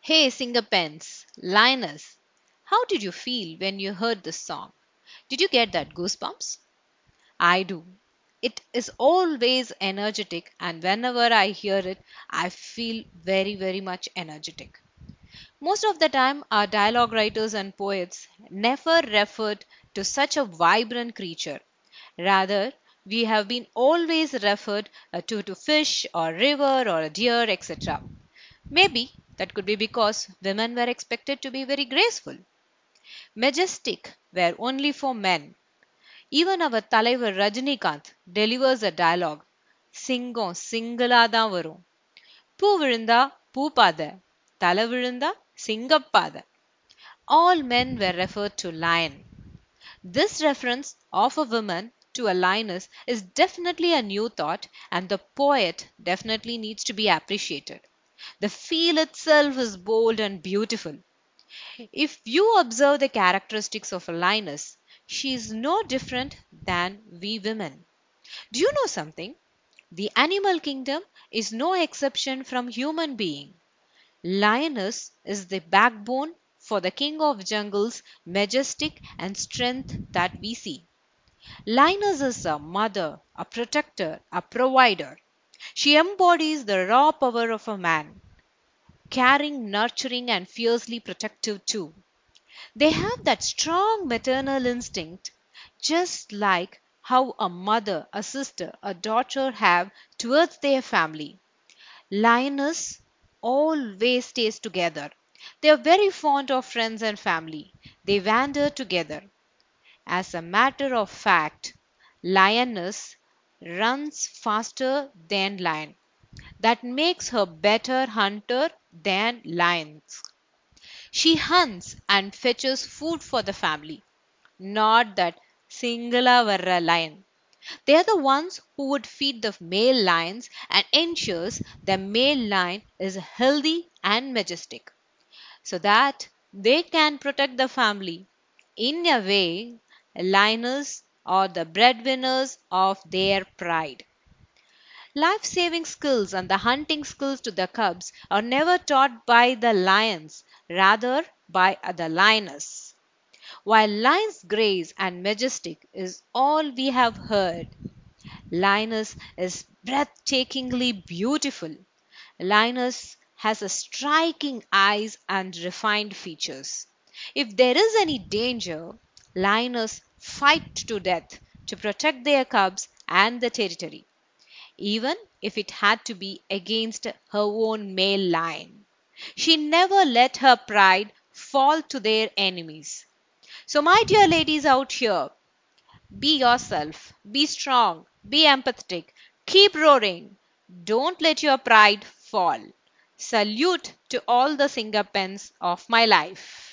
Hey, Singer Pens, Lioness, how did you feel when you heard this song? Did you get that goosebumps? I do. It is always energetic, and whenever I hear it, I feel very, very much energetic. Most of the time, our dialogue writers and poets never referred to such a vibrant creature. Rather, we have been always referred uh, to, to fish or river or a deer, etc. Maybe that could be because women were expected to be very graceful. Majestic were only for men. Even our தலைவர் Rajinikanth delivers a dialogue. சிங்கம் சிங்கிளாதான் வரும் பூ விழுந்தா பூ பாத தலை விழுந்தா சிங்கப்பாத all men were referred to lion this reference of a woman to a lioness is definitely a new thought and the poet definitely needs to be appreciated the feel itself is bold and beautiful if you observe the characteristics of a lioness she is no different than we women do you know something the animal kingdom is no exception from human being. Lioness is the backbone for the king of jungles, majestic and strength that we see. Lioness is a mother, a protector, a provider. She embodies the raw power of a man, caring, nurturing, and fiercely protective too. They have that strong maternal instinct, just like how a mother, a sister, a daughter have towards their family. Lioness always stays together. They are very fond of friends and family. They wander together. As a matter of fact, lioness runs faster than lion. That makes her better hunter than lions. She hunts and fetches food for the family, not that Singala Varra lion. They are the ones who would feed the male lions and ensures the male lion is healthy and majestic so that they can protect the family. In a way, lioness are the breadwinners of their pride. Life saving skills and the hunting skills to the cubs are never taught by the lions, rather by the lioness. While lion's grace and majestic is all we have heard, lioness is breathtakingly beautiful. Lioness has a striking eyes and refined features. If there is any danger, lioness fight to death to protect their cubs and the territory even if it had to be against her own male line. She never let her pride fall to their enemies. So, my dear ladies out here, be yourself, be strong, be empathetic, keep roaring. Don't let your pride fall. Salute to all the singer pens of my life.